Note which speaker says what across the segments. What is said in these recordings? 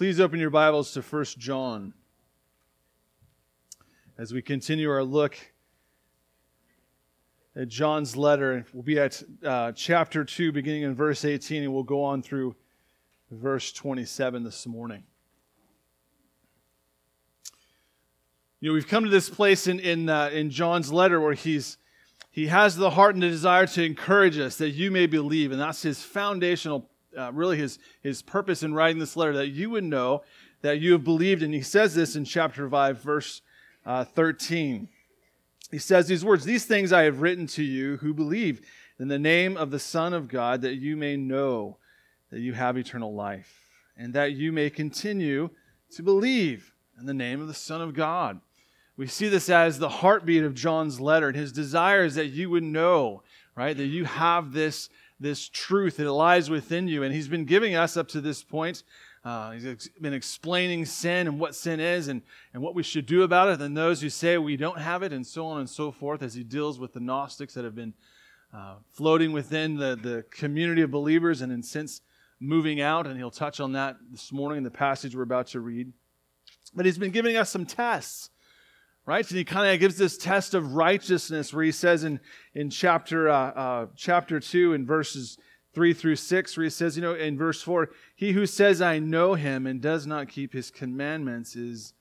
Speaker 1: Please open your Bibles to 1 John as we continue our look at John's letter. We'll be at uh, chapter 2, beginning in verse 18, and we'll go on through verse 27 this morning. You know, we've come to this place in, in, uh, in John's letter where he's, he has the heart and the desire to encourage us that you may believe, and that's his foundational, uh, really his, his purpose in writing this letter, that you would know that you have believed. And he says this in chapter 5, verse uh, 13. He says these words These things I have written to you who believe in the name of the Son of God, that you may know that you have eternal life, and that you may continue to believe in the name of the Son of God. We see this as the heartbeat of John's letter, and his desire is that you would know, right, that you have this, this truth that lies within you. And he's been giving us up to this point uh, he's been explaining sin and what sin is and, and what we should do about it, and those who say we don't have it, and so on and so forth, as he deals with the Gnostics that have been uh, floating within the, the community of believers and in since moving out. And he'll touch on that this morning in the passage we're about to read. But he's been giving us some tests, right? And he kind of gives this test of righteousness where he says in, in chapter, uh, uh chapter 2 in verses 3 through 6, where he says, you know, in verse 4, he who says, I know him and does not keep his commandments is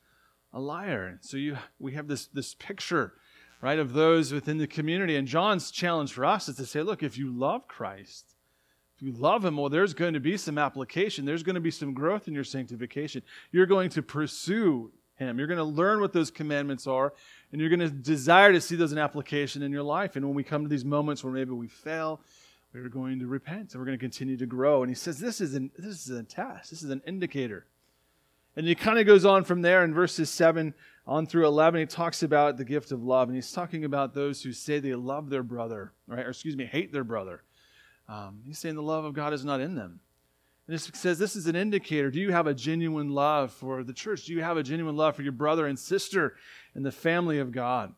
Speaker 1: a liar. So you, we have this, this picture, right, of those within the community. And John's challenge for us is to say, look, if you love Christ, if you love him, well, there's going to be some application. There's going to be some growth in your sanctification. You're going to pursue him. You're going to learn what those commandments are, and you're going to desire to see those in application in your life. And when we come to these moments where maybe we fail, we are going to repent and we're going to continue to grow. And he says this is an, this is a test, this is an indicator. And he kind of goes on from there in verses 7 on through 11. He talks about the gift of love. And he's talking about those who say they love their brother, right? Or excuse me, hate their brother. Um, he's saying the love of God is not in them. And it says this is an indicator. Do you have a genuine love for the church? Do you have a genuine love for your brother and sister in the family of God?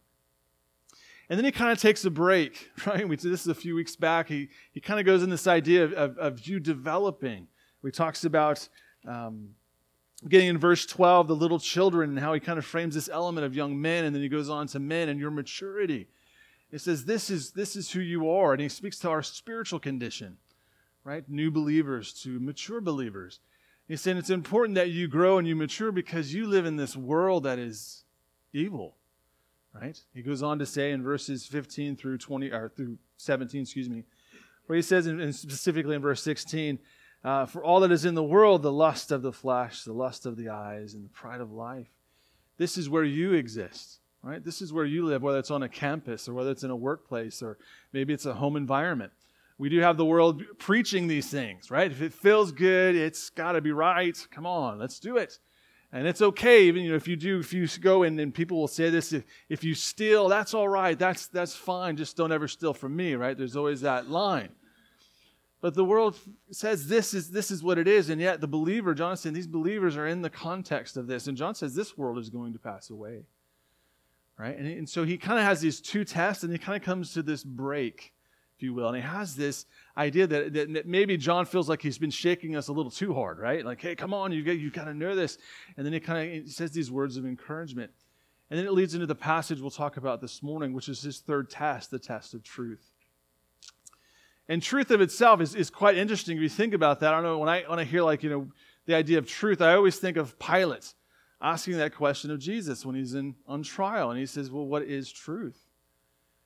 Speaker 1: And then he kind of takes a break, right? We, this is a few weeks back. He, he kind of goes in this idea of, of, of you developing. He talks about um, getting in verse 12, the little children, and how he kind of frames this element of young men, and then he goes on to men and your maturity. He says, this is, this is who you are. And he speaks to our spiritual condition, right? New believers to mature believers. He's saying it's important that you grow and you mature because you live in this world that is evil right? He goes on to say in verses 15 through 20 or through 17, excuse me, where he says, and specifically in verse 16, uh, for all that is in the world, the lust of the flesh, the lust of the eyes, and the pride of life. This is where you exist, right? This is where you live, whether it's on a campus or whether it's in a workplace or maybe it's a home environment. We do have the world preaching these things, right? If it feels good, it's got to be right. Come on, let's do it. And it's okay, even you know, if you do, if you go in and people will say this, if, if you steal, that's all right, that's, that's fine, just don't ever steal from me, right? There's always that line. But the world says this is, this is what it is, and yet the believer, John said, these believers are in the context of this. And John says this world is going to pass away. Right? And, and so he kind of has these two tests, and he kind of comes to this break you will. And he has this idea that, that, that, maybe John feels like he's been shaking us a little too hard, right? Like, hey, come on, you got, you got to know this. And then he kind of says these words of encouragement. And then it leads into the passage we'll talk about this morning, which is his third test, the test of truth. And truth of itself is, is quite interesting if you think about that. I don't know, when I, when I hear like, you know, the idea of truth, I always think of Pilate asking that question of Jesus when he's in, on trial. And he says, well, what is truth?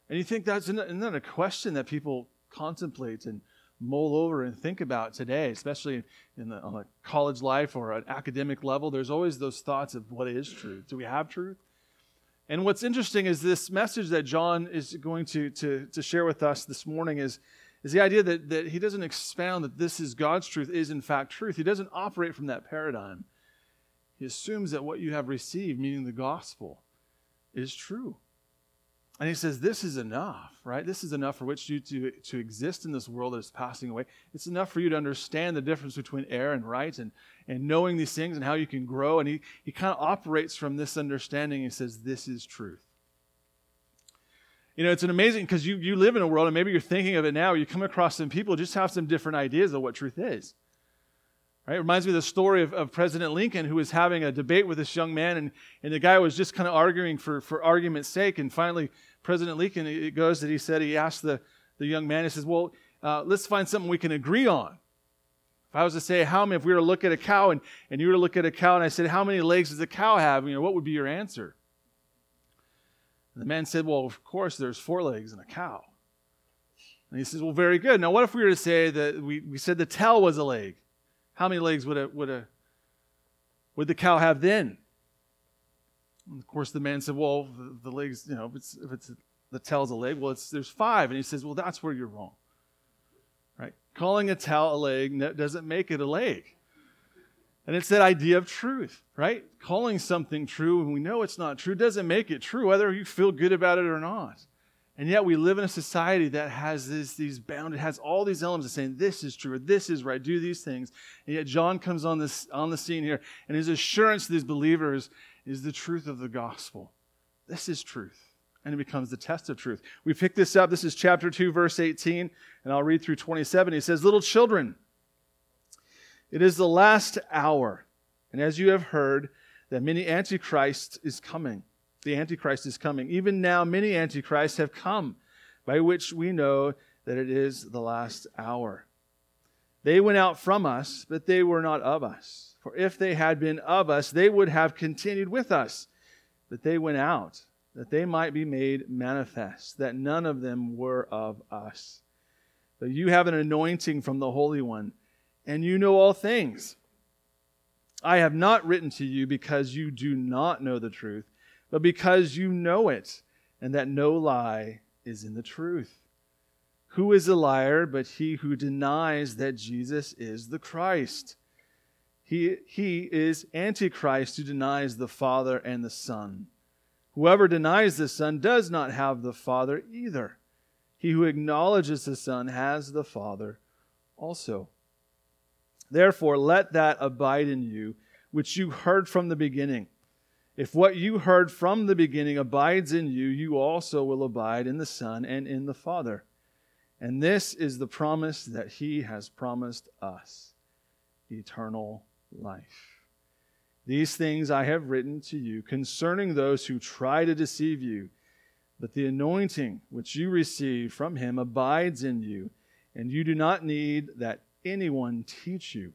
Speaker 1: And you think that's that a question that people contemplate and mull over and think about today, especially in the, on a college life or an academic level. There's always those thoughts of what is truth. Do we have truth? And what's interesting is this message that John is going to, to, to share with us this morning is, is the idea that, that he doesn't expound that this is God's truth, is in fact truth. He doesn't operate from that paradigm. He assumes that what you have received, meaning the gospel, is true. And he says, This is enough, right? This is enough for which you to, to exist in this world that is passing away. It's enough for you to understand the difference between error and right and, and knowing these things and how you can grow. And he, he kind of operates from this understanding. He says, This is truth. You know, it's an amazing because you, you live in a world and maybe you're thinking of it now, you come across some people just have some different ideas of what truth is. Right? It reminds me of the story of, of President Lincoln who was having a debate with this young man, and, and the guy was just kind of arguing for, for argument's sake. And finally, President Lincoln, it goes that he said, he asked the, the young man, he says, Well, uh, let's find something we can agree on. If I was to say, How many, if we were to look at a cow and, and you were to look at a cow, and I said, How many legs does a cow have? You know, what would be your answer? And the man said, Well, of course, there's four legs in a cow. And he says, Well, very good. Now, what if we were to say that we, we said the tail was a leg? How many legs would a, would a would the cow have then? And of course, the man said, "Well, the, the legs, you know, if it's if it's the tail's a leg, well, it's there's five." And he says, "Well, that's where you're wrong. Right? Calling a tail a leg doesn't make it a leg." And it's that idea of truth, right? Calling something true when we know it's not true doesn't make it true, whether you feel good about it or not. And yet we live in a society that has this, these bounded, has all these elements of saying this is true or this is right, do these things. And yet John comes on this on the scene here, and his assurance to these believers is the truth of the gospel. This is truth. And it becomes the test of truth. We pick this up. This is chapter 2, verse 18, and I'll read through 27. He says, Little children, it is the last hour, and as you have heard, that many antichrist is coming the Antichrist is coming. Even now, many Antichrists have come, by which we know that it is the last hour. They went out from us, but they were not of us. For if they had been of us, they would have continued with us. But they went out, that they might be made manifest, that none of them were of us. But you have an anointing from the Holy One, and you know all things. I have not written to you because you do not know the truth but because you know it, and that no lie is in the truth. Who is a liar but he who denies that Jesus is the Christ? He, he is Antichrist who denies the Father and the Son. Whoever denies the Son does not have the Father either. He who acknowledges the Son has the Father also. Therefore, let that abide in you which you heard from the beginning. If what you heard from the beginning abides in you, you also will abide in the Son and in the Father. And this is the promise that He has promised us eternal life. These things I have written to you concerning those who try to deceive you. But the anointing which you receive from Him abides in you, and you do not need that anyone teach you.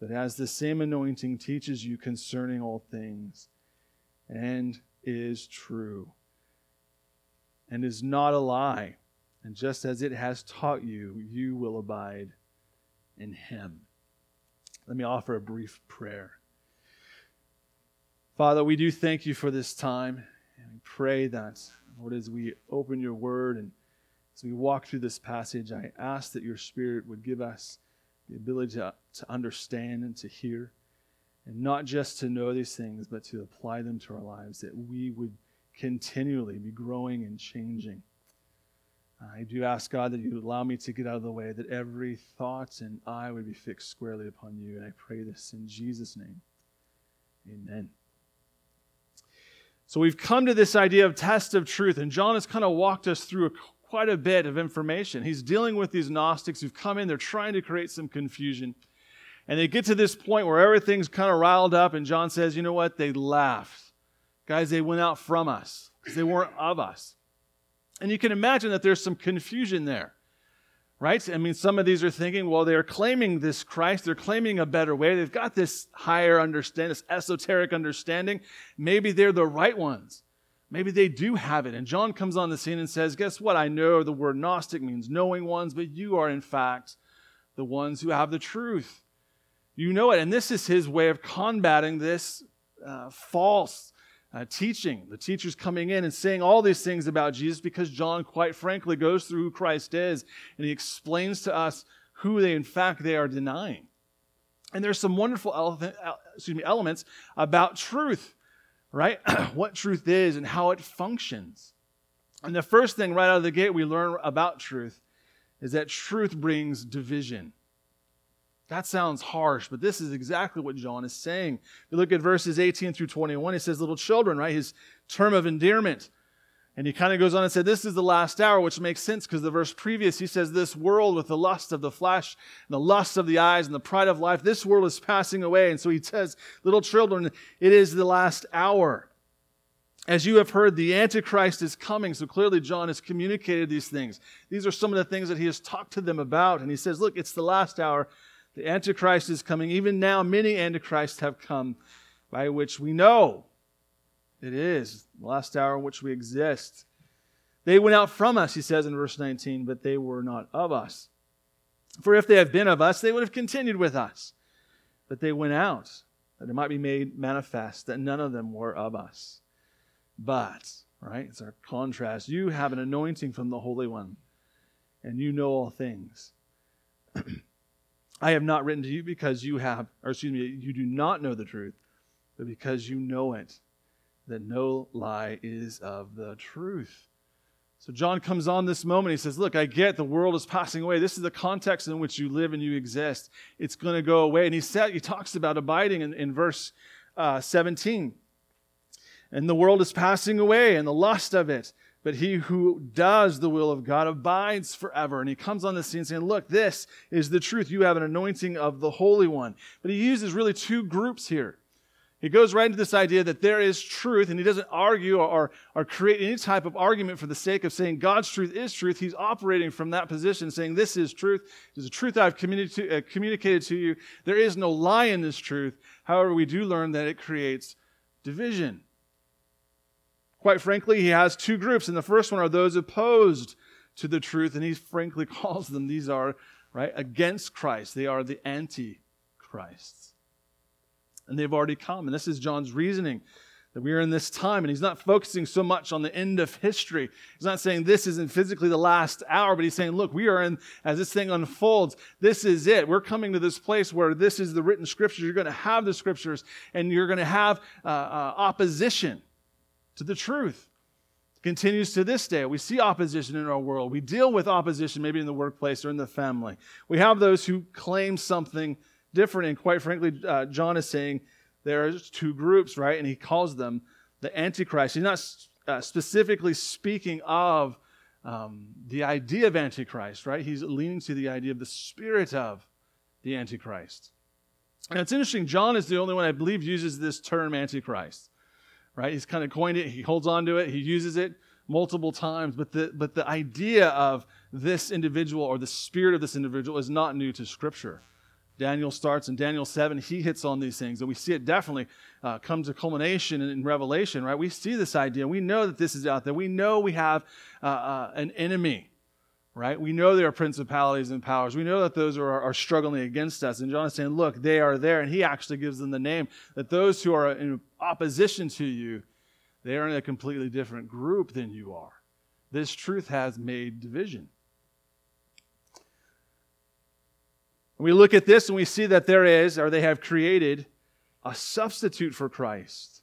Speaker 1: But as the same anointing teaches you concerning all things, and is true and is not a lie. And just as it has taught you, you will abide in him. Let me offer a brief prayer. Father, we do thank you for this time. And we pray that, Lord, as we open your word and as we walk through this passage, I ask that your Spirit would give us the ability to, to understand and to hear. And not just to know these things, but to apply them to our lives, that we would continually be growing and changing. I do ask God that you allow me to get out of the way, that every thought and eye would be fixed squarely upon you. And I pray this in Jesus' name. Amen. So we've come to this idea of test of truth, and John has kind of walked us through a, quite a bit of information. He's dealing with these Gnostics who've come in, they're trying to create some confusion. And they get to this point where everything's kind of riled up, and John says, You know what? They laughed. Guys, they went out from us because they weren't of us. And you can imagine that there's some confusion there, right? I mean, some of these are thinking, well, they're claiming this Christ, they're claiming a better way. They've got this higher understanding, this esoteric understanding. Maybe they're the right ones. Maybe they do have it. And John comes on the scene and says, Guess what? I know the word Gnostic means knowing ones, but you are, in fact, the ones who have the truth. You know it. And this is his way of combating this uh, false uh, teaching. The teacher's coming in and saying all these things about Jesus because John, quite frankly, goes through who Christ is and he explains to us who they, in fact, they are denying. And there's some wonderful ele- excuse me, elements about truth, right? what truth is and how it functions. And the first thing right out of the gate we learn about truth is that truth brings division. That sounds harsh, but this is exactly what John is saying. If you look at verses 18 through 21, he says, Little children, right? His term of endearment. And he kind of goes on and said, This is the last hour, which makes sense because the verse previous, he says, This world with the lust of the flesh and the lust of the eyes and the pride of life, this world is passing away. And so he says, Little children, it is the last hour. As you have heard, the Antichrist is coming. So clearly, John has communicated these things. These are some of the things that he has talked to them about. And he says, Look, it's the last hour. The Antichrist is coming. Even now, many Antichrists have come, by which we know it is the last hour in which we exist. They went out from us, he says in verse 19, but they were not of us. For if they had been of us, they would have continued with us. But they went out, that it might be made manifest that none of them were of us. But, right, it's our contrast. You have an anointing from the Holy One, and you know all things. I have not written to you because you have, or excuse me, you do not know the truth, but because you know it that no lie is of the truth. So John comes on this moment. He says, Look, I get the world is passing away. This is the context in which you live and you exist. It's going to go away. And he, said, he talks about abiding in, in verse uh, 17. And the world is passing away and the lust of it. But he who does the will of God abides forever. And he comes on the scene saying, Look, this is the truth. You have an anointing of the Holy One. But he uses really two groups here. He goes right into this idea that there is truth, and he doesn't argue or, or, or, create any type of argument for the sake of saying God's truth is truth. He's operating from that position, saying, This is truth. This is a truth I've communi- uh, communicated to you. There is no lie in this truth. However, we do learn that it creates division. Quite frankly, he has two groups, and the first one are those opposed to the truth, and he frankly calls them, these are, right, against Christ. They are the anti Christs and they've already come. And this is John's reasoning that we are in this time, and he's not focusing so much on the end of history. He's not saying this isn't physically the last hour, but he's saying, look, we are in, as this thing unfolds, this is it. We're coming to this place where this is the written scriptures. You're going to have the scriptures, and you're going to have uh, uh, opposition to the truth. continues to this day. We see opposition in our world. We deal with opposition maybe in the workplace or in the family. We have those who claim something different. And quite frankly, uh, John is saying there are two groups, right? And he calls them the Antichrist. He's not uh, specifically speaking of um, the idea of Antichrist, right? He's leaning to the idea of the spirit of the Antichrist. And it's interesting, John is the only one I believe uses this term Antichrist, right? He's kind of coined it, he holds on to it, he uses it multiple times, but the, but the idea of this individual or the spirit of this individual is not new to Scripture. Daniel starts in Daniel 7, he hits on these things. And we see it definitely uh, come to culmination in, in, Revelation, right? We see this idea. We know that this is out there. We know we have uh, uh, an enemy, right? We know there are principalities and powers. We know that those are, are struggling against us. And John is saying, look, they are there. And he actually gives them the name that those who are in opposition to you, they are in a completely different group than you are. This truth has made division. We look at this and we see that there is, or they have created, a substitute for Christ.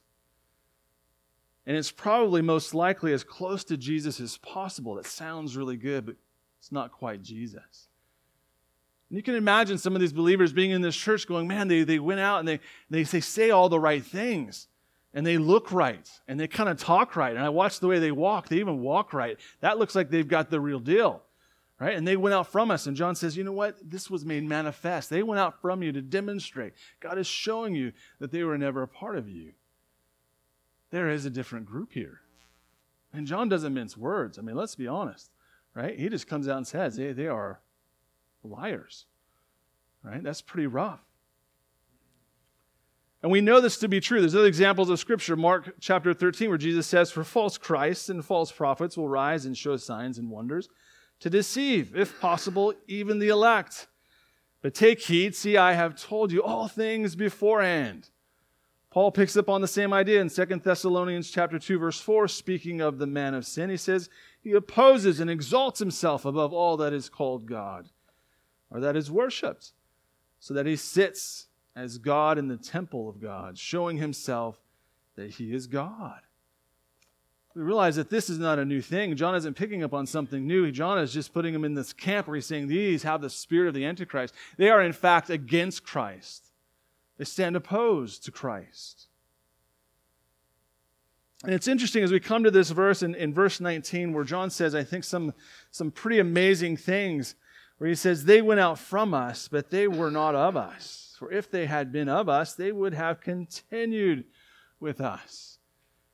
Speaker 1: And it's probably most likely as close to Jesus as possible. That sounds really good, but it's not quite Jesus. And you can imagine some of these believers being in this church going, man, they, they went out and they, they, they say all the right things. And they look right. And they kind of talk right. And I watch the way they walk. They even walk right. That looks like they've got the real deal right? And they went out from us. And John says, you know what? This was made manifest. They went out from you to demonstrate. God is showing you that they were never a part of you. There is a different group here. And John doesn't mince words. I mean, let's be honest, right? He just comes out and says, they, they are liars, right? That's pretty rough. And we know this to be true. There's other examples of Scripture. Mark chapter 13, where Jesus says, For false Christs and false prophets will rise and show signs and wonders to deceive, if possible, even the elect. But take heed, see, I have told you all things beforehand. Paul picks up on the same idea in 2 Thessalonians chapter 2 verse 4 speaking of the man of sin he says he opposes and exalts himself above all that is called God or that is worshiped so that he sits as God in the temple of God showing himself that he is God we realize that this is not a new thing. John isn't picking up on something new. John is just putting them in this camp where he's saying these have the spirit of the Antichrist. They are, in fact, against Christ, they stand opposed to Christ. And it's interesting as we come to this verse in, in verse 19, where John says, I think, some, some pretty amazing things, where he says, They went out from us, but they were not of us. For if they had been of us, they would have continued with us.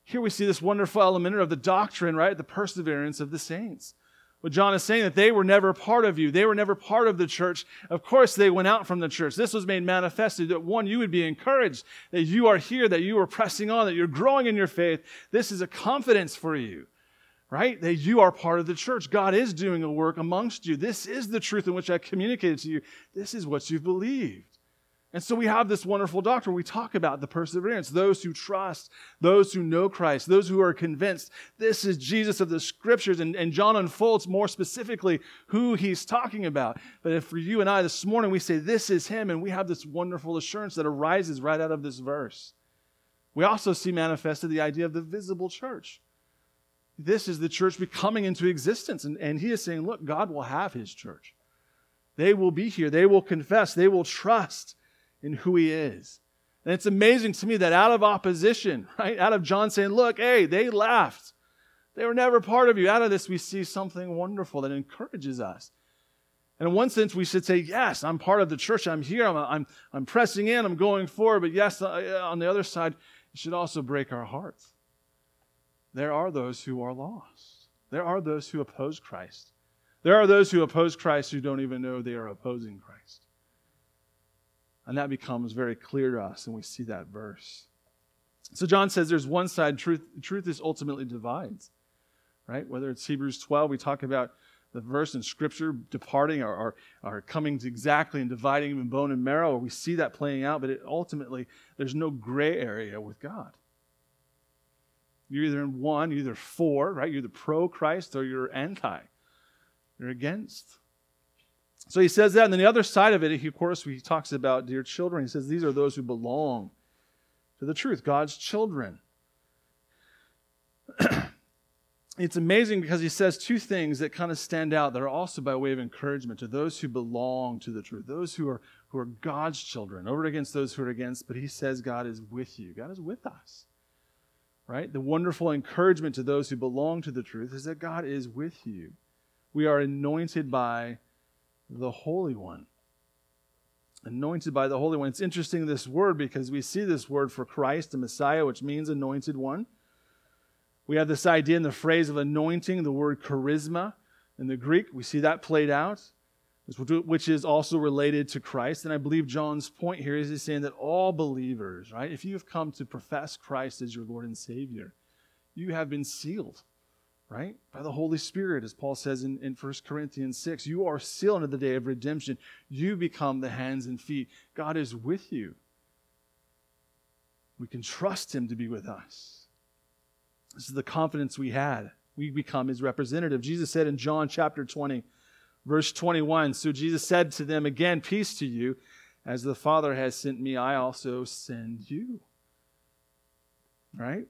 Speaker 1: Here we see this wonderful element of the doctrine, right? The perseverance of the saints. What John is saying that they were never part of you. They were never part of the church. Of course, they went out from the church. This was made manifested that one, you would be encouraged that you are here, that you are pressing on, that you're growing in your faith. This is a confidence for you, right? That you are part of the church. God is doing a work amongst you. This is the truth in which I communicated to you. This is what you've believed. And so we have this wonderful doctrine. We talk about the perseverance, those who trust, those who know Christ, those who are convinced this is Jesus of the scriptures. And, and John unfolds more specifically who he's talking about. But if for you and I this morning, we say this is him, and we have this wonderful assurance that arises right out of this verse. We also see manifested the idea of the visible church. This is the church becoming into existence. And, and he is saying, look, God will have his church. They will be here. They will confess. They will trust in who he is. And it's amazing to me that out of opposition, right, out of John saying, Look, hey, they left. They were never part of you. Out of this, we see something wonderful that encourages us. And in one sense, we should say, Yes, I'm part of the church. I'm here. I'm, I'm, I'm pressing in. I'm going forward. But yes, uh, on the other side, it should also break our hearts. There are those who are lost, there are those who oppose Christ. There are those who oppose Christ who don't even know they are opposing Christ. And that becomes very clear to us, and we see that verse. So John says there's one side, truth, truth is ultimately divides, right? Whether it's Hebrews 12, we talk about the verse in Scripture departing or, or, or coming exactly and dividing even bone and marrow, we see that playing out, but it, ultimately, there's no gray area with God. You're either in one, you're either for, right? You're either pro Christ or you're anti. You're against. So he says that. And then the other side of it, he, of course, he talks about dear children. He says these are those who belong to the truth, God's children. it's amazing because he says two things that kind of stand out that are also by way of encouragement to those who belong to the truth, those who are, who are God's children, over against those who are against. But he says God is with you, God is with us. Right? The wonderful encouragement to those who belong to the truth is that God is with you. We are anointed by the Holy One. Anointed by the Holy One. It's interesting, this word, because we see this word for Christ, the Messiah, which means anointed one. We have this idea in the phrase of anointing, the word charisma in the Greek. We see that played out, which is also related to Christ. And I believe John's point here is he's saying that all believers, right, if you have come to profess Christ as your Lord and Savior, you have been sealed right? By the Holy Spirit, as Paul says in, in 1 Corinthians 6. You are sealed unto the day of redemption. You become the hands and feet. God is with you. We can trust Him to be with us. This is the confidence we had. We become His representative. Jesus said in John chapter 20, verse 21 So Jesus said to them again, Peace to you. As the Father has sent me, I also send you. Right?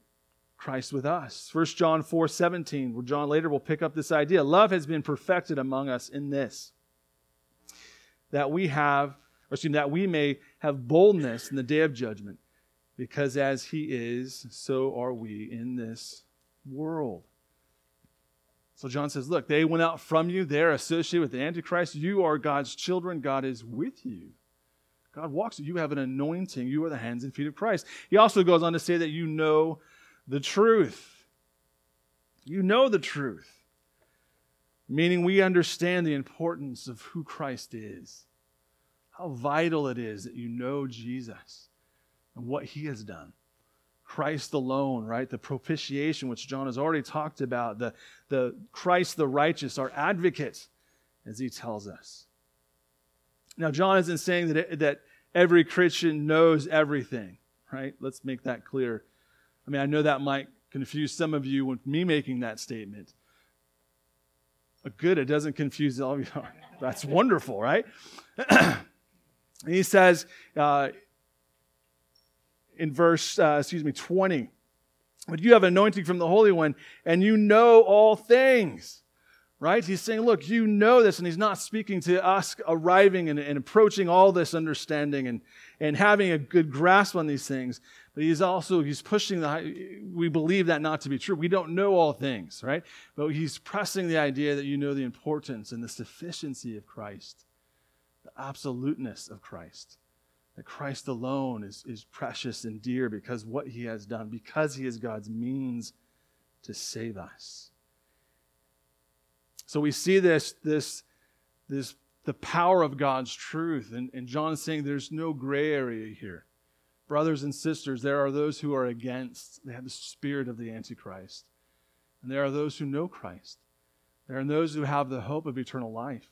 Speaker 1: Christ with us. 1 John 4 17, where John later will pick up this idea. Love has been perfected among us in this, that we have, or excuse me, that we may have boldness in the day of judgment, because as he is, so are we in this world. So John says, Look, they went out from you, they're associated with the Antichrist. You are God's children, God is with you. God walks you. You have an anointing. You are the hands and feet of Christ. He also goes on to say that you know the truth. You know the truth. Meaning, we understand the importance of who Christ is, how vital it is that you know Jesus and what he has done. Christ alone, right? The propitiation, which John has already talked about, the, the Christ the righteous, our advocate, as he tells us. Now, John isn't saying that, that every Christian knows everything, right? Let's make that clear. I mean, I know that might confuse some of you with me making that statement. Good, it doesn't confuse all of you. That's wonderful, right? he says uh, in verse, uh, excuse me, 20, but you have anointing from the Holy One, and you know all things. right? He's saying, look, you know this, and he's not speaking to us arriving and, and, approaching all this understanding and, and having a good grasp on these things. But he's also, he's pushing the, we believe that not to be true. We don't know all things, right? But he's pressing the idea that you know the importance and the sufficiency of Christ, the absoluteness of Christ. That Christ alone is, is precious and dear because what he has done, because he is God's means to save us. So we see this, this, this the power of God's truth. And, and John is saying there's no gray area here. Brothers and sisters, there are those who are against, they have the spirit of the Antichrist. And there are those who know Christ. There are those who have the hope of eternal life.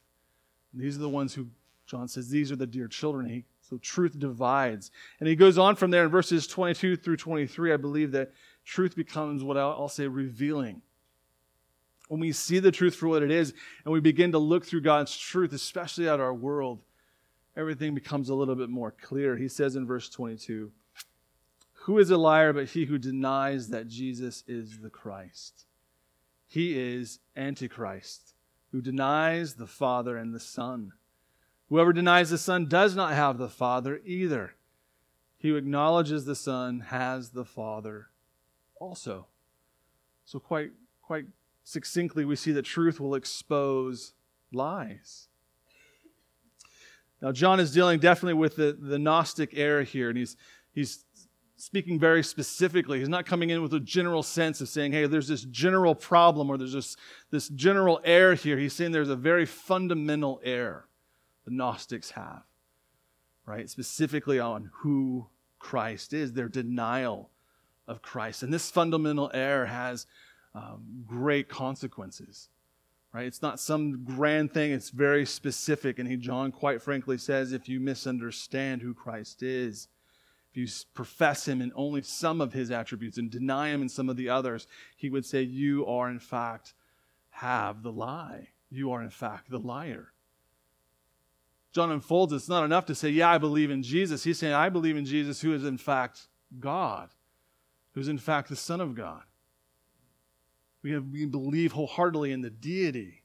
Speaker 1: And these are the ones who, John says, these are the dear children. He, so truth divides. And he goes on from there in verses 22 through 23. I believe that truth becomes what I'll, say revealing when we see the truth for what it is and we begin to look through God's truth, especially at our world, everything becomes a little bit more clear. He says in verse 22 Who is a liar but he who denies that Jesus is the Christ? He is Antichrist, who denies the Father and the Son. Whoever denies the Son does not have the Father either. He who acknowledges the Son has the Father also. So, quite, quite succinctly, we see that truth will expose lies. Now, John is dealing definitely with the, the Gnostic era here, and he's, he's speaking very specifically. He's not coming in with a general sense of saying, hey, there's this general problem or there's this, this general error here. He's saying there's a very fundamental error the Gnostics have, right? Specifically on who Christ is, their denial of Christ. And this fundamental error has um, great consequences. Right? It's not some grand thing, it's very specific. And he, John, quite frankly, says if you misunderstand who Christ is, if you profess him in only some of his attributes and deny him in some of the others, he would say, You are, in fact, have the lie. You are, in fact, the liar. John unfolds it's not enough to say, Yeah, I believe in Jesus. He's saying, I believe in Jesus, who is, in fact, God, who's, in fact, the Son of God. We, have, we believe wholeheartedly in the deity.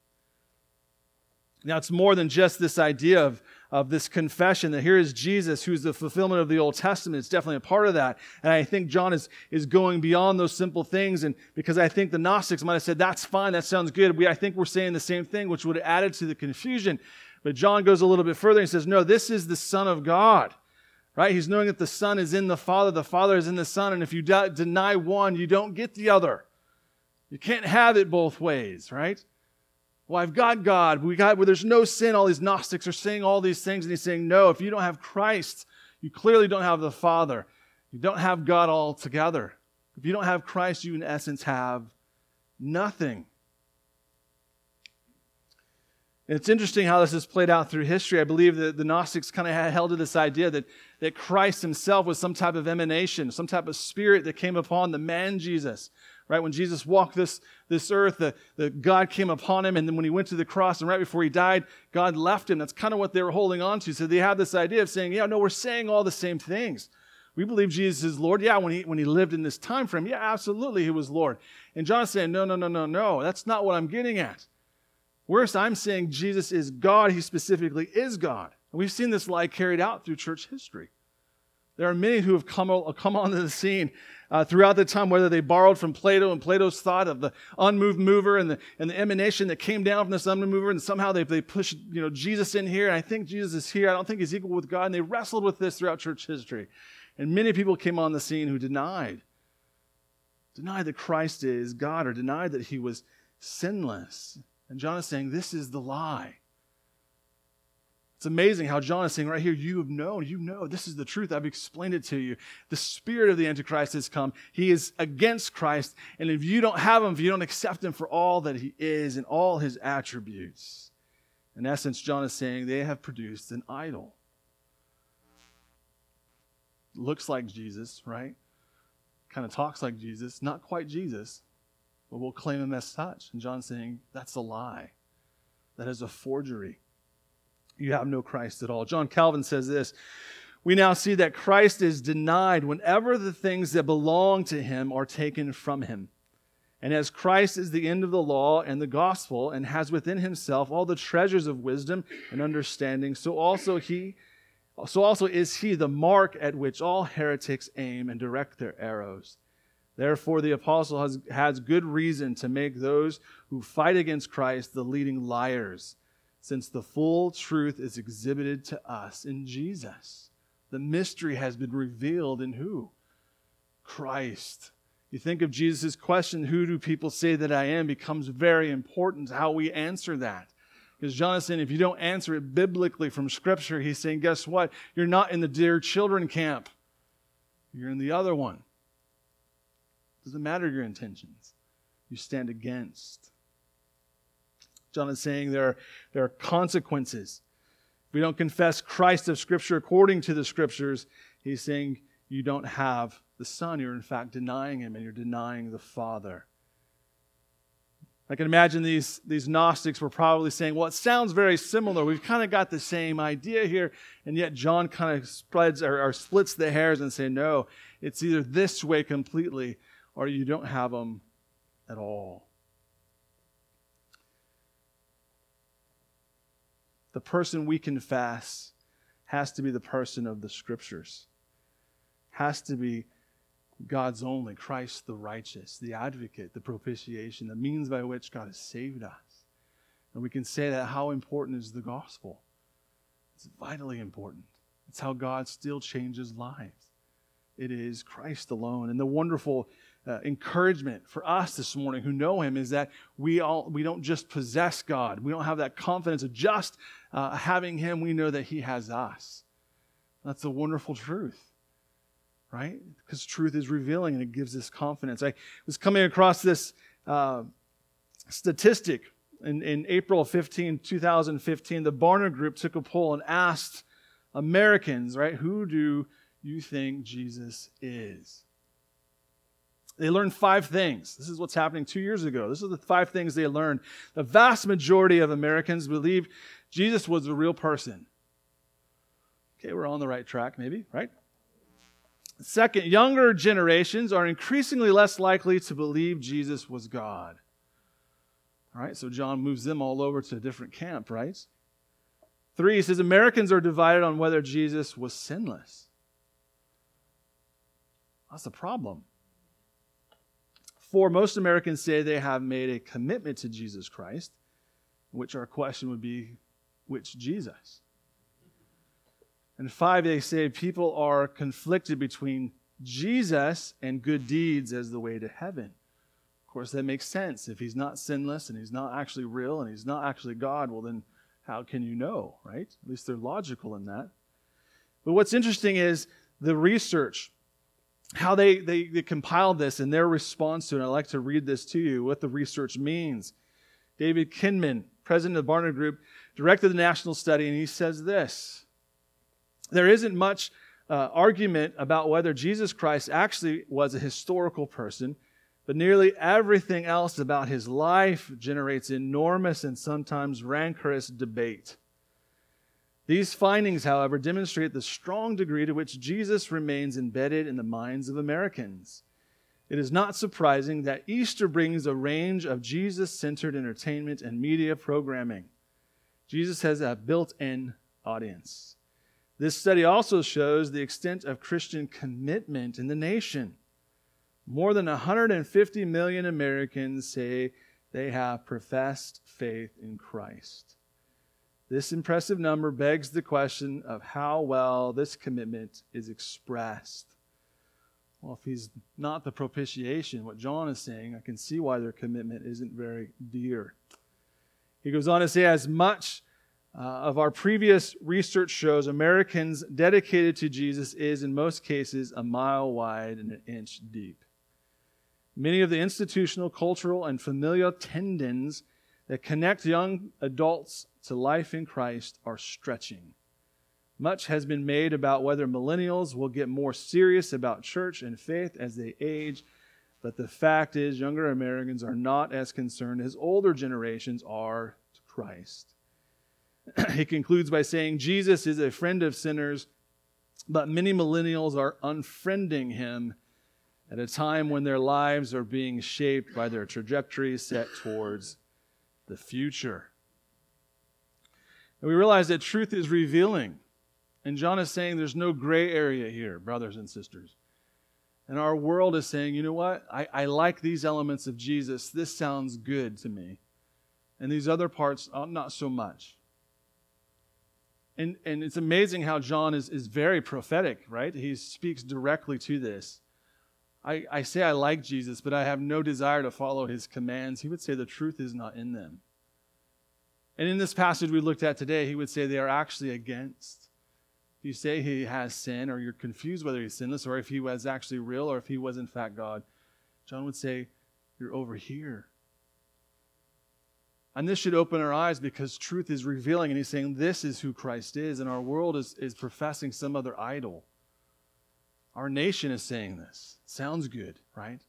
Speaker 1: Now, it's more than just this idea of, of this confession that here is Jesus, who's the fulfillment of the Old Testament. It's definitely a part of that. And I think John is, is going beyond those simple things. And because I think the Gnostics might have said, that's fine, that sounds good. We, I think we're saying the same thing, which would have added to the confusion. But John goes a little bit further and says, no, this is the Son of God. Right? He's knowing that the Son is in the Father, the Father is in the Son. And if you de- deny one, you don't get the other. You can't have it both ways, right? Well, I've got God. We got where there's no sin. All these Gnostics are saying all these things, and he's saying, no, if you don't have Christ, you clearly don't have the Father. You don't have God all together. If you don't have Christ, you in essence have nothing. And it's interesting how this has played out through history. I believe that the Gnostics kind of held to this idea that, that Christ himself was some type of emanation, some type of spirit that came upon the man Jesus right? When Jesus walked this, this earth, the, the God came upon him, and then when he went to the cross and right before he died, God left him. That's kind of what they were holding on to. So they had this idea of saying, yeah, no, we're saying all the same things. We believe Jesus is Lord. Yeah, when he, when he lived in this time frame, yeah, absolutely, he was Lord. And John is saying, no, no, no, no, no. That's not what I'm getting at. Worse, I'm saying Jesus is God. He specifically is God. And we've seen this lie carried out through church history. There are many who have come, come onto the scene uh, throughout the time, whether they borrowed from Plato and Plato's thought of the unmoved mover and the, and the emanation that came down from this unmoved mover, and somehow they, they pushed you know, Jesus in here. And I think Jesus is here. I don't think he's equal with God. And they wrestled with this throughout church history. And many people came on the scene who denied, denied that Christ is God or denied that he was sinless. And John is saying, this is the lie. It's amazing how John is saying right here, you have known, you know, this is the truth. I've explained it to you. The spirit of the Antichrist has come. He is against Christ. And if you don't have him, if you don't accept him for all that he is and all his attributes, in essence, John is saying they have produced an idol. Looks like Jesus, right? Kind of talks like Jesus, not quite Jesus, but we'll claim him as such. And John's saying that's a lie. That is a forgery you have no Christ at all. John Calvin says this We now see that Christ is denied whenever the things that belong to him are taken from him. And as Christ is the end of the law and the gospel, and has within himself all the treasures of wisdom and understanding, so also he so also is he the mark at which all heretics aim and direct their arrows. Therefore, the apostle has, has good reason to make those who fight against Christ the leading liars, since the full truth is exhibited to us in Jesus. The mystery has been revealed in who? Christ. You think of Jesus' question, Who do people say that I am? becomes very important how we answer that. Because saying, if you don't answer it biblically from Scripture, he's saying, guess what? You're not in the dear children camp. You're in the other one. Doesn't matter your intentions. You stand against. John is saying there are, there are consequences. If we don't confess Christ of Scripture according to the Scriptures, he's saying you don't have the Son. You're in fact denying him and you're denying the Father. I can imagine these, these Gnostics were probably saying, well, it sounds very similar. We've kind of got the same idea here. And yet John kind of spreads or, or splits the hairs and say, no, it's either this way completely or you don't have them at all. The person we confess has to be the person of the scriptures, has to be God's only, Christ the righteous, the advocate, the propitiation, the means by which God has saved us. And we can say that how important is the gospel? It's vitally important. It's how God still changes lives. It is Christ alone. And the wonderful uh, encouragement for us this morning who know him is that we all we don't just possess God. We don't have that confidence of just uh, having him. We know that he has us. That's a wonderful truth right? Because truth is revealing and it gives us confidence. I was coming across this uh, statistic in, in April 15, 2015. The Barna Group took a poll and asked Americans, right, who do you think Jesus is? They learned five things. This is what's happening two years ago. This is the five things they learned. The vast majority of Americans believe Jesus was a real person. Okay, we're on the right track, maybe, right? Second, younger generations are increasingly less likely to believe Jesus was God. All right, so John moves them all over to a different camp, right? Three, he says Americans are divided on whether Jesus was sinless. That's the problem. Four, most Americans say they have made a commitment to Jesus Christ, which our question would be which Jesus? And five, they say people are conflicted between Jesus and good deeds as the way to heaven. Of course, that makes sense. If he's not sinless and he's not actually real and he's not actually God, well, then how can you know, right? At least they're logical in that. But what's interesting is the research, how they, they, they compiled this and their response to it. I'd like to read this to you, what the research means. David Kinnaman, president of the Barna Group, directed the national study, and he says this there isn't much uh, argument about whether Jesus Christ actually was a historical person, but nearly everything else about his life generates enormous and sometimes rancorous debate. These findings, however, demonstrate the strong degree to which Jesus remains embedded in the minds of Americans. It is not surprising that Easter brings a range of Jesus centered entertainment and media programming. Jesus has a built in audience. This study also shows the extent of Christian commitment in the nation. More than 150 million Americans say they have professed faith in Christ. This impressive number begs the question of how well this commitment is expressed. Well, if he's not the propitiation, what John is saying, I can see why their commitment isn't very dear. He goes on to say, as much uh, of our previous research shows Americans dedicated to Jesus is, in most cases, a mile wide and an inch deep. Many of the institutional, cultural, and familial tendons that connect young adults to life in Christ are stretching. Much has been made about whether millennials will get more serious about church and faith as they age, but the fact is, younger Americans are not as concerned as older generations are to Christ. he concludes by saying Jesus is a friend of sinners, but many millennials are unfriending him at a time when their lives are being shaped by their trajectory set towards the future. And we realize that truth is revealing. And John is saying there's no gray area here, brothers and sisters. And our world is saying, you know what? I, I like these elements of Jesus. This sounds good to me. And these other parts, oh, not so much. And, and it's amazing how John is, is very prophetic, right? He speaks directly to this. I, I say I like Jesus, but I have no desire to follow his commands. He would say the truth is not in them. And in this passage we looked at today, he would say they are actually against. If you say he has sin, or you're confused whether he's sinless, or if he was actually real, or if he was in fact God, John would say, You're over here. And this should open our eyes because truth is revealing, and he's saying this is who Christ is, and our world is, is professing some other idol. Our nation is saying this. Sounds good, right?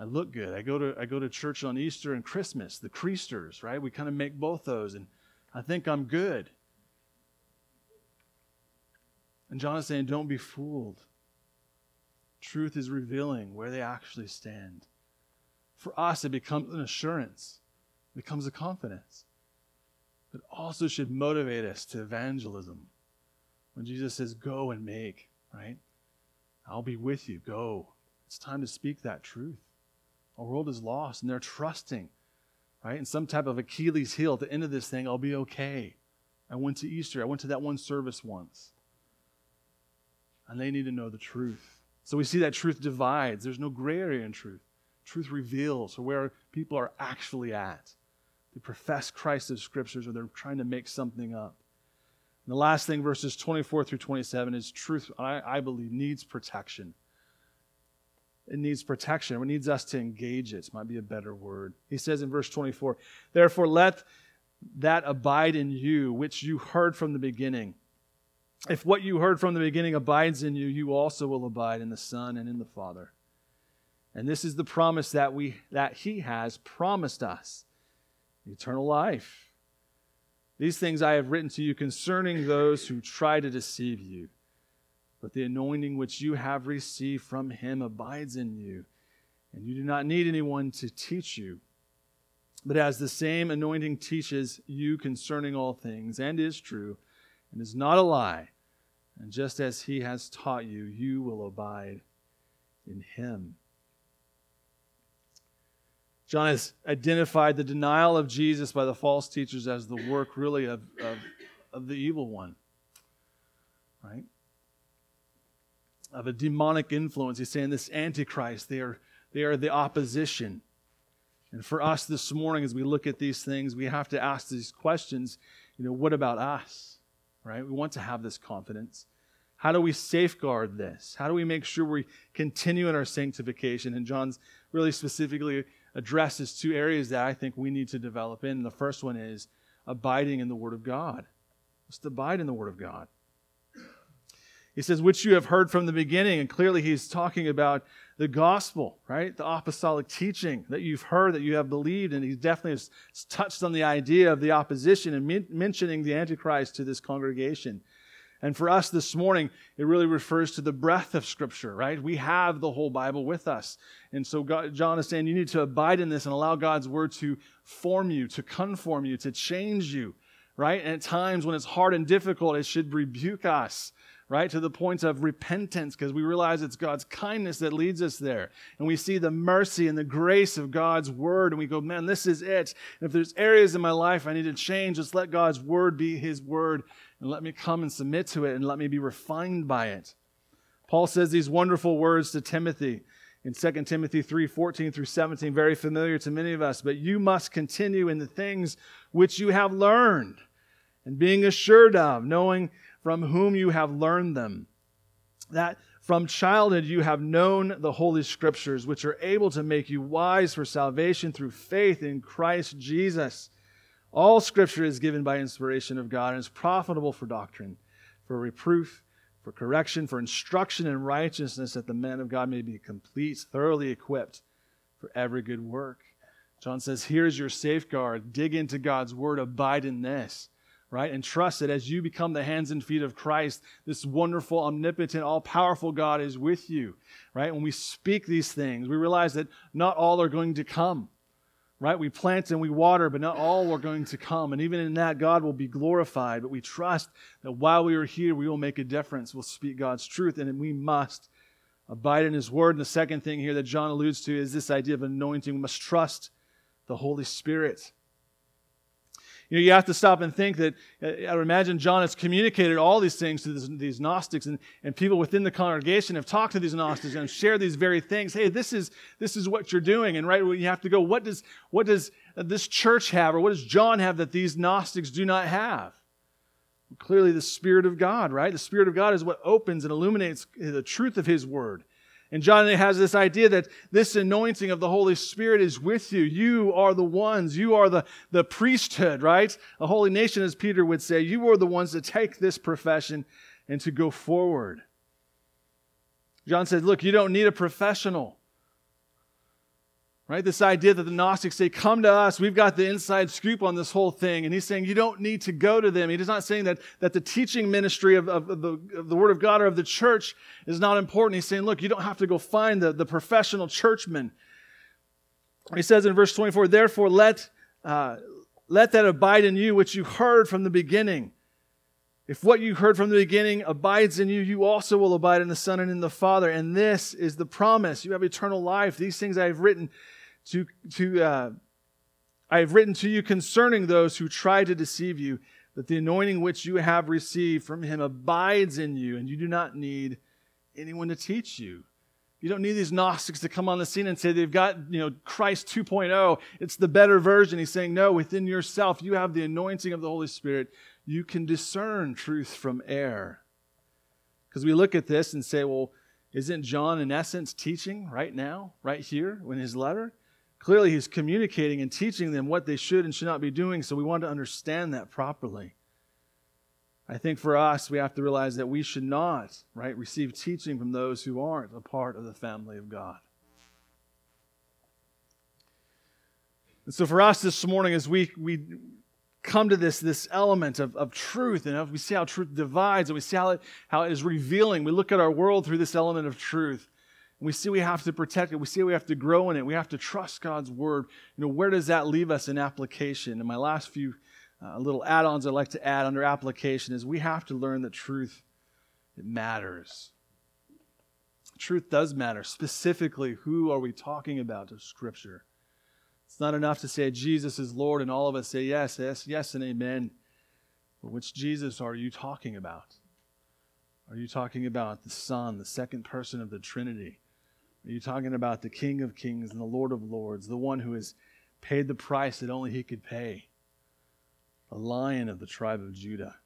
Speaker 1: I look good. I go to I go to church on Easter and Christmas, the Creasters, right? We kind of make both those, and I think I'm good. And John is saying, don't be fooled. Truth is revealing where they actually stand. For us, it becomes an assurance it becomes a confidence. But also should motivate us to evangelism. When Jesus says, Go and make, right? I'll be with you. Go. It's time to speak that truth. Our world is lost and they're trusting, right? In some type of Achilles heel at the end of this thing, I'll be okay. I went to Easter. I went to that one service once. And they need to know the truth. So we see that truth divides. There's no gray area in truth. Truth reveals where people are actually at. They profess Christ as scriptures or they're trying to make something up. And the last thing, verses 24 through 27, is truth, I, I believe, needs protection. It needs protection. It needs us to engage it, might be a better word. He says in verse 24, Therefore, let that abide in you, which you heard from the beginning. If what you heard from the beginning abides in you, you also will abide in the Son and in the Father. And this is the promise that we that he has promised us eternal life. These things I have written to you concerning those who try to deceive you. But the anointing which you have received from him abides in you, and you do not need anyone to teach you. But as the same anointing teaches you concerning all things, and is true, and is not a lie, and just as he has taught you, you will abide in him. John has identified the denial of Jesus by the false teachers as the work, really, of, of, of the evil one, right? Of a demonic influence. He's saying this Antichrist, they are, they are the opposition. And for us this morning, as we look at these things, we have to ask these questions. You know, what about us? Right? We want to have this confidence. How do we safeguard this? How do we make sure we continue in our sanctification? And John's really specifically addresses two areas that I think we need to develop in. The first one is abiding in the Word of God. Let's abide in the Word of God. He says, which you have heard from the beginning. And clearly, he's talking about the gospel, right? The apostolic teaching that you've heard, that you have believed. And he definitely has touched on the idea of the opposition and mentioning the Antichrist to this congregation. And for us this morning, it really refers to the breadth of Scripture, right? We have the whole Bible with us. And so God, John is saying you need to abide in this and allow God's Word to form you, to conform you, to change you, right? And at times when it's hard and difficult, it should rebuke us, right? To the point of repentance, because we realize it's God's kindness that leads us there. And we see the mercy and the grace of God's Word, and we go, man, this is it. And if there's areas in my life I need to change, just let God's Word be His Word and let me come and submit to it and let me be refined by it. Paul says these wonderful words to Timothy in 2 Timothy 3 14 through 17, very familiar to many of us. But you must continue in the things which you have learned and being assured of, knowing from whom you have learned them. That from childhood you have known the Holy Scriptures, which are able to make you wise for salvation through faith in Christ Jesus. All scripture is given by inspiration of God and is profitable for doctrine, for reproof, for correction, for instruction in righteousness, that the man of God may be complete, thoroughly equipped for every good work. John says, Here's your safeguard. Dig into God's word, abide in this. Right? And trust that as you become the hands and feet of Christ, this wonderful, omnipotent, all powerful God is with you, right? When we speak these things, we realize that not all are going to come, right? We plant and we water, but not all are going to come. And even in that, God will be glorified. But we trust that while we are here, we will make a difference. We'll speak God's truth, and we must abide in His word. And the second thing here that John alludes to is this idea of anointing. We must trust the Holy Spirit. You know, you have to stop and think that uh, I would imagine John has communicated all these things to this, these Gnostics, and, and people within the congregation have talked to these Gnostics and shared these very things. Hey, this is this is what you're doing, and right, you have to go. What does what does this church have, or what does John have that these Gnostics do not have? Clearly, the Spirit of God, right? The Spirit of God is what opens and illuminates the truth of His Word. And John has this idea that this anointing of the Holy Spirit is with you. You are the ones. You are the, the priesthood, right? A holy nation, as Peter would say. You are the ones to take this profession and to go forward. John said, Look, you don't need a professional. Right? This idea that the Gnostics say, Come to us, we've got the inside scoop on this whole thing. And he's saying, You don't need to go to them. He's not saying that, that the teaching ministry of, of, the, of the Word of God or of the church is not important. He's saying, Look, you don't have to go find the, the professional churchmen. He says in verse 24, Therefore, let, uh, let that abide in you which you heard from the beginning. If what you heard from the beginning abides in you, you also will abide in the Son and in the Father. And this is the promise. You have eternal life. These things I have written to, to uh, I have written to you concerning those who try to deceive you, that the anointing which you have received from him abides in you, and you do not need anyone to teach you. You don't need these Gnostics to come on the scene and say they've got, you know, Christ 2.0. It's the better version. He's saying, no, within yourself, you have the anointing of the Holy Spirit. You can discern truth from error. Because we look at this and say, well, isn't John in essence teaching right now, right here in his letter? Clearly, he's communicating and teaching them what they should and should not be doing, so we want to understand that properly. I think for us, we have to realize that we should not, right, receive teaching from those who aren't a part of the family of God. And so for us this morning, as we, we come to this, this element of, of truth, and we see how truth divides, and we see how it, how it is revealing, we look at our world through this element of truth. We see we have to protect it. We see we have to grow in it. We have to trust God's word. You know, where does that leave us in application? And my last few uh, little add-ons I'd like to add under application is we have to learn that truth it matters. Truth does matter. Specifically, who are we talking about to Scripture? It's not enough to say Jesus is Lord and all of us say yes, yes, yes, and amen. But which Jesus are you talking about? Are you talking about the Son, the second person of the Trinity? Are you talking about the King of Kings and the Lord of Lords, the one who has paid the price that only he could pay? The lion of the tribe of Judah.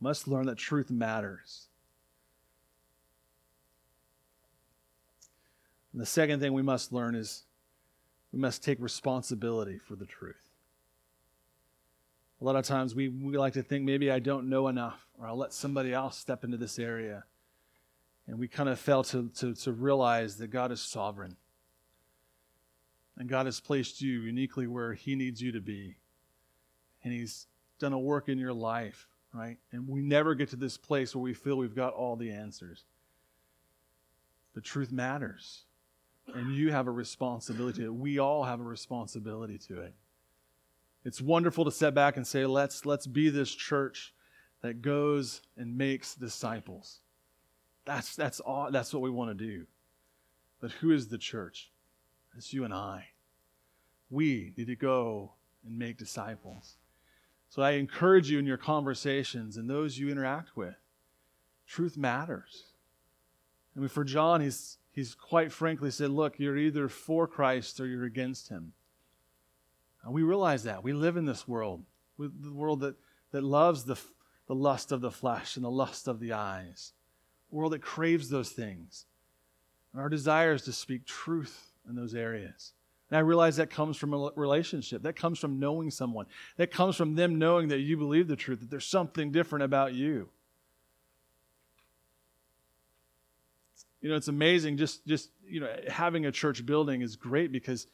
Speaker 1: Must learn that truth matters. And the second thing we must learn is we must take responsibility for the truth. A lot of times we, we like to think maybe I don't know enough, or I'll let somebody else step into this area. And we kind of fail to, to, to realize that God is sovereign. And God has placed you uniquely where He needs you to be. And He's done a work in your life, right? And we never get to this place where we feel we've got all the answers. The truth matters. And you have a responsibility to it. We all have a responsibility to it. It's wonderful to step back and say, let's, let's be this church that goes and makes disciples. That's, that's, all, that's what we want to do. But who is the church? It's you and I. We need to go and make disciples. So I encourage you in your conversations and those you interact with. Truth matters. I mean, for John, he's, he's quite frankly said, Look, you're either for Christ or you're against him. And we realize that. We live in this world, the world that, that loves the, the lust of the flesh and the lust of the eyes world that craves those things. And our desire is to speak truth in those areas. And I realize that comes from a relationship. That comes from knowing someone. That comes from them knowing that you believe the truth, that there's something different about you. You know, it's amazing just just, you know, having a church building is great because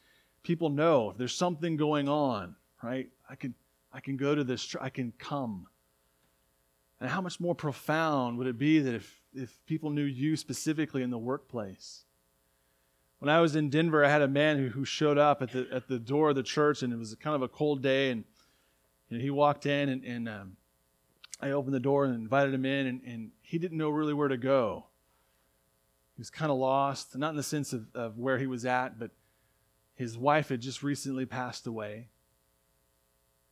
Speaker 1: people know if there's something going on, right? I can I can go to this, I can come. And how much more profound would it be that if, if people knew you specifically in the workplace? When I was in Denver, I had a man who, who showed up at the, at the door of the church, and it was kind of a cold day, and he walked in, and, and um, I opened the door and invited him in, and, and he didn't know really where to go. He was kind of lost, not in the sense of, of where he was at, but his wife had just recently passed away.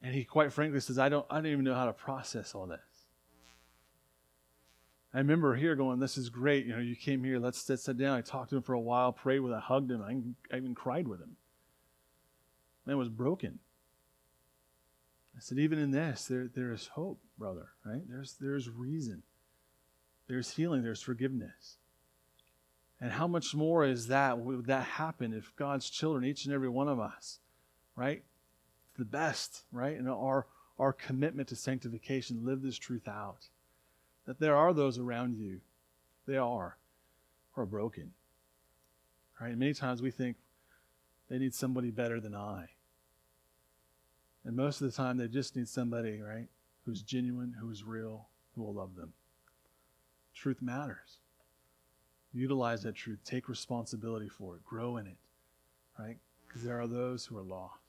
Speaker 1: And he quite frankly says, I don't, I don't even know how to process all this. I remember here going, This is great. You know, you came here, let's, let's sit down. I talked to him for a while, prayed with him, I hugged him, I, I even cried with him. Man was broken. I said, even in this, there, there is hope, brother, right? There's, there's reason. There's healing, there's forgiveness. And how much more is that, would that happen if God's children, each and every one of us, right? The best, right? And our, our commitment to sanctification, live this truth out. That there are those around you, they are, are broken. Right? Many times we think they need somebody better than I. And most of the time, they just need somebody, right, who's genuine, who is real, who will love them. Truth matters. Utilize that truth. Take responsibility for it. Grow in it, right? Because there are those who are lost.